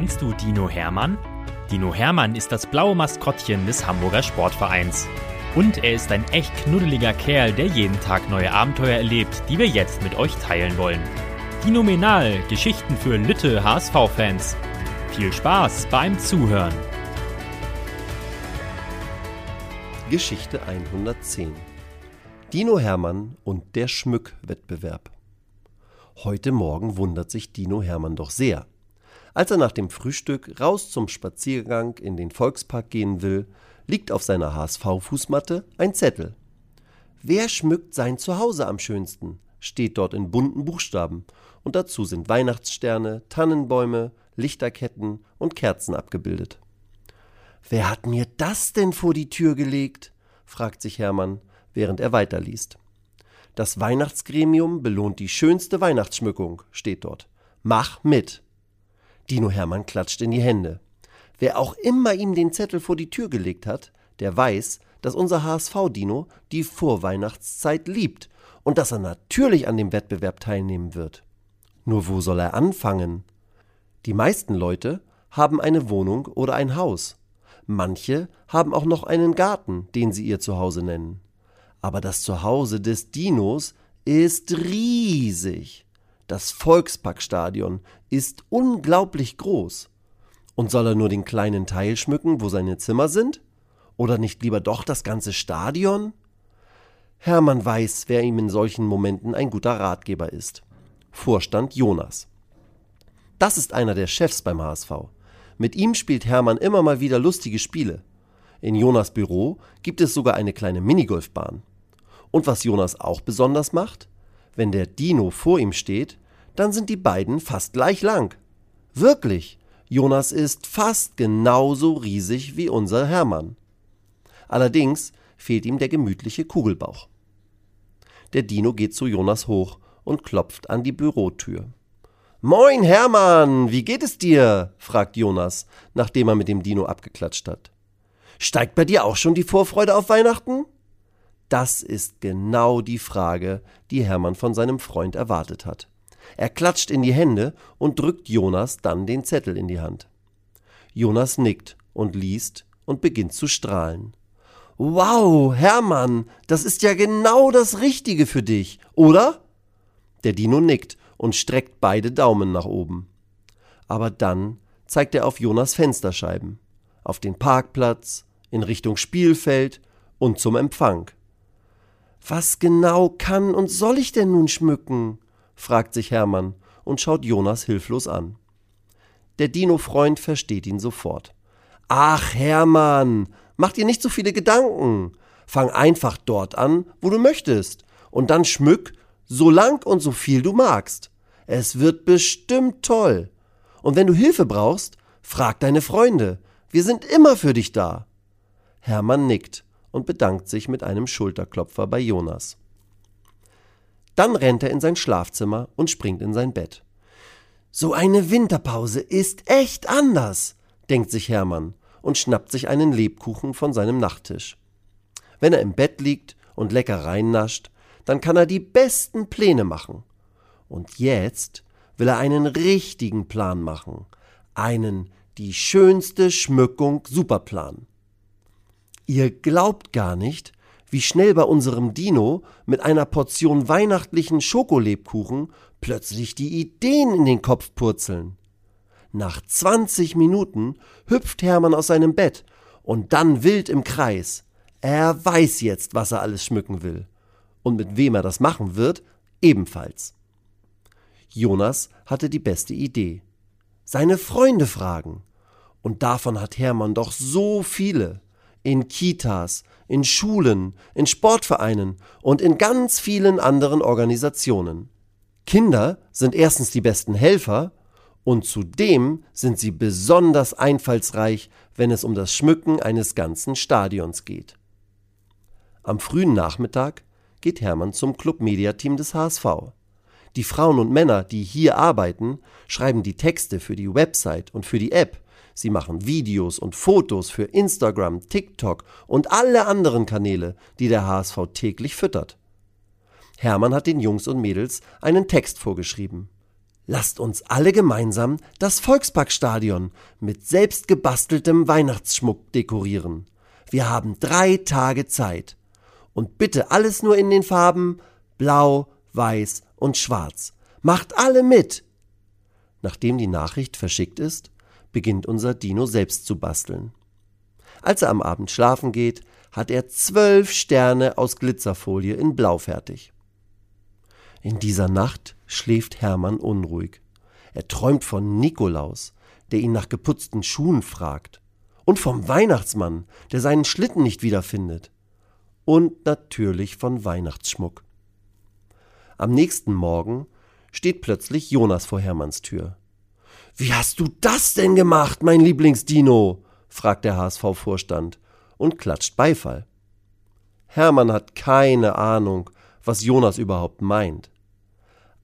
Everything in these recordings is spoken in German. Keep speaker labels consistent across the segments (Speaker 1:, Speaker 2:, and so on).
Speaker 1: Kennst du Dino Hermann? Dino Hermann ist das blaue Maskottchen des Hamburger Sportvereins. Und er ist ein echt knuddeliger Kerl, der jeden Tag neue Abenteuer erlebt, die wir jetzt mit euch teilen wollen. Dinominal, Geschichten für Lütte HSV-Fans. Viel Spaß beim Zuhören.
Speaker 2: Geschichte 110 Dino Hermann und der Schmückwettbewerb. Heute Morgen wundert sich Dino Hermann doch sehr. Als er nach dem Frühstück raus zum Spaziergang in den Volkspark gehen will, liegt auf seiner HSV-Fußmatte ein Zettel. Wer schmückt sein Zuhause am schönsten? steht dort in bunten Buchstaben, und dazu sind Weihnachtssterne, Tannenbäume, Lichterketten und Kerzen abgebildet. Wer hat mir das denn vor die Tür gelegt? fragt sich Hermann, während er weiterliest. Das Weihnachtsgremium belohnt die schönste Weihnachtsschmückung, steht dort. Mach mit! Dino Hermann klatscht in die Hände. Wer auch immer ihm den Zettel vor die Tür gelegt hat, der weiß, dass unser HSV-Dino die Vorweihnachtszeit liebt und dass er natürlich an dem Wettbewerb teilnehmen wird. Nur wo soll er anfangen? Die meisten Leute haben eine Wohnung oder ein Haus. Manche haben auch noch einen Garten, den sie ihr Zuhause nennen. Aber das Zuhause des Dinos ist riesig. Das Volksparkstadion ist unglaublich groß. Und soll er nur den kleinen Teil schmücken, wo seine Zimmer sind? Oder nicht lieber doch das ganze Stadion? Hermann weiß, wer ihm in solchen Momenten ein guter Ratgeber ist. Vorstand Jonas. Das ist einer der Chefs beim HSV. Mit ihm spielt Hermann immer mal wieder lustige Spiele. In Jonas Büro gibt es sogar eine kleine Minigolfbahn. Und was Jonas auch besonders macht, wenn der Dino vor ihm steht, dann sind die beiden fast gleich lang. Wirklich, Jonas ist fast genauso riesig wie unser Hermann. Allerdings fehlt ihm der gemütliche Kugelbauch. Der Dino geht zu Jonas hoch und klopft an die Bürotür. Moin, Hermann, wie geht es dir? fragt Jonas, nachdem er mit dem Dino abgeklatscht hat. Steigt bei dir auch schon die Vorfreude auf Weihnachten? Das ist genau die Frage, die Hermann von seinem Freund erwartet hat. Er klatscht in die Hände und drückt Jonas dann den Zettel in die Hand. Jonas nickt und liest und beginnt zu strahlen. Wow, Hermann, das ist ja genau das Richtige für dich, oder? Der Dino nickt und streckt beide Daumen nach oben. Aber dann zeigt er auf Jonas Fensterscheiben, auf den Parkplatz, in Richtung Spielfeld und zum Empfang. Was genau kann und soll ich denn nun schmücken? Fragt sich Hermann und schaut Jonas hilflos an. Der Dino-Freund versteht ihn sofort. Ach, Hermann, mach dir nicht so viele Gedanken. Fang einfach dort an, wo du möchtest, und dann schmück so lang und so viel du magst. Es wird bestimmt toll. Und wenn du Hilfe brauchst, frag deine Freunde. Wir sind immer für dich da. Hermann nickt und bedankt sich mit einem Schulterklopfer bei Jonas. Dann rennt er in sein Schlafzimmer und springt in sein Bett. So eine Winterpause ist echt anders, denkt sich Hermann und schnappt sich einen Lebkuchen von seinem Nachttisch. Wenn er im Bett liegt und Leckereien nascht, dann kann er die besten Pläne machen. Und jetzt will er einen richtigen Plan machen, einen die schönste Schmückung Superplan. Ihr glaubt gar nicht, wie schnell bei unserem Dino mit einer Portion weihnachtlichen Schokolebkuchen plötzlich die Ideen in den Kopf purzeln. Nach 20 Minuten hüpft Hermann aus seinem Bett und dann wild im Kreis. Er weiß jetzt, was er alles schmücken will. Und mit wem er das machen wird, ebenfalls. Jonas hatte die beste Idee. Seine Freunde fragen. Und davon hat Hermann doch so viele in Kitas, in Schulen, in Sportvereinen und in ganz vielen anderen Organisationen. Kinder sind erstens die besten Helfer und zudem sind sie besonders einfallsreich, wenn es um das Schmücken eines ganzen Stadions geht. Am frühen Nachmittag geht Hermann zum Club-Media-Team des HSV. Die Frauen und Männer, die hier arbeiten, schreiben die Texte für die Website und für die App Sie machen Videos und Fotos für Instagram, TikTok und alle anderen Kanäle, die der HSV täglich füttert. Hermann hat den Jungs und Mädels einen Text vorgeschrieben. Lasst uns alle gemeinsam das Volksparkstadion mit selbstgebasteltem Weihnachtsschmuck dekorieren. Wir haben drei Tage Zeit. Und bitte alles nur in den Farben Blau, Weiß und Schwarz. Macht alle mit! Nachdem die Nachricht verschickt ist, beginnt unser Dino selbst zu basteln. Als er am Abend schlafen geht, hat er zwölf Sterne aus Glitzerfolie in Blau fertig. In dieser Nacht schläft Hermann unruhig. Er träumt von Nikolaus, der ihn nach geputzten Schuhen fragt. Und vom Weihnachtsmann, der seinen Schlitten nicht wiederfindet. Und natürlich von Weihnachtsschmuck. Am nächsten Morgen steht plötzlich Jonas vor Hermanns Tür. Wie hast du das denn gemacht, mein Lieblingsdino? fragt der HSV-Vorstand und klatscht Beifall. Hermann hat keine Ahnung, was Jonas überhaupt meint.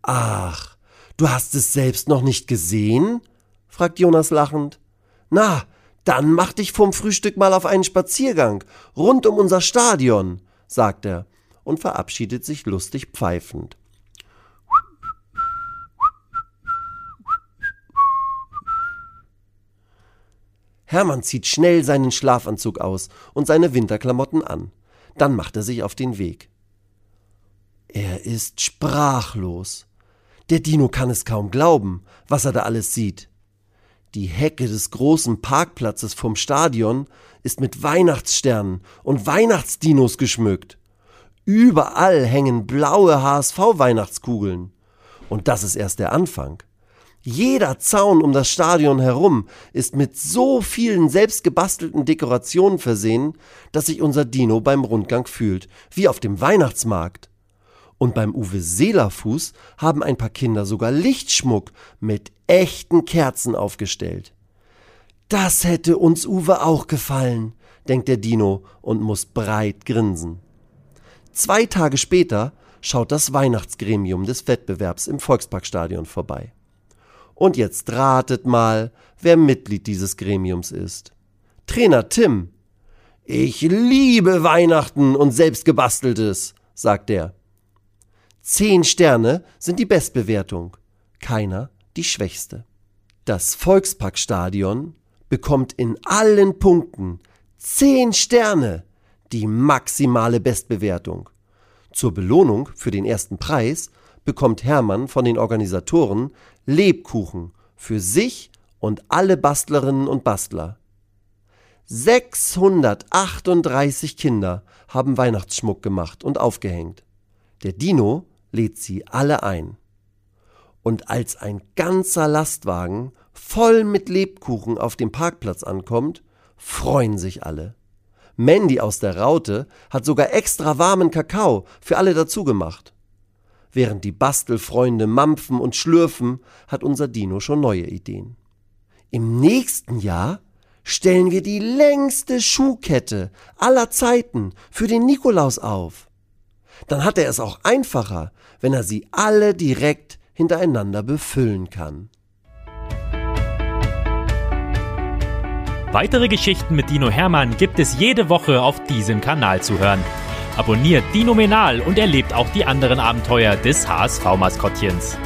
Speaker 2: Ach, du hast es selbst noch nicht gesehen? fragt Jonas lachend. Na, dann mach dich vom Frühstück mal auf einen Spaziergang rund um unser Stadion, sagt er und verabschiedet sich lustig pfeifend. Hermann zieht schnell seinen Schlafanzug aus und seine Winterklamotten an. Dann macht er sich auf den Weg. Er ist sprachlos. Der Dino kann es kaum glauben, was er da alles sieht. Die Hecke des großen Parkplatzes vom Stadion ist mit Weihnachtssternen und Weihnachtsdinos geschmückt. Überall hängen blaue HSV-Weihnachtskugeln. Und das ist erst der Anfang. Jeder Zaun um das Stadion herum ist mit so vielen selbstgebastelten Dekorationen versehen, dass sich unser Dino beim Rundgang fühlt, wie auf dem Weihnachtsmarkt. Und beim Uwe Seelerfuß haben ein paar Kinder sogar Lichtschmuck mit echten Kerzen aufgestellt. Das hätte uns Uwe auch gefallen, denkt der Dino und muss breit grinsen. Zwei Tage später schaut das Weihnachtsgremium des Wettbewerbs im Volksparkstadion vorbei. Und jetzt ratet mal, wer Mitglied dieses Gremiums ist. Trainer Tim. Ich liebe Weihnachten und selbstgebasteltes, sagt er. Zehn Sterne sind die Bestbewertung, keiner die schwächste. Das Volksparkstadion bekommt in allen Punkten zehn Sterne, die maximale Bestbewertung. Zur Belohnung für den ersten Preis bekommt Hermann von den Organisatoren Lebkuchen für sich und alle Bastlerinnen und Bastler. 638 Kinder haben Weihnachtsschmuck gemacht und aufgehängt. Der Dino lädt sie alle ein. Und als ein ganzer Lastwagen voll mit Lebkuchen auf dem Parkplatz ankommt, freuen sich alle. Mandy aus der Raute hat sogar extra warmen Kakao für alle dazu gemacht. Während die Bastelfreunde mampfen und schlürfen, hat unser Dino schon neue Ideen. Im nächsten Jahr stellen wir die längste Schuhkette aller Zeiten für den Nikolaus auf. Dann hat er es auch einfacher, wenn er sie alle direkt hintereinander befüllen kann.
Speaker 1: Weitere Geschichten mit Dino Hermann gibt es jede Woche auf diesem Kanal zu hören. Abonniert Dino Menal und erlebt auch die anderen Abenteuer des HSV-Maskottchens.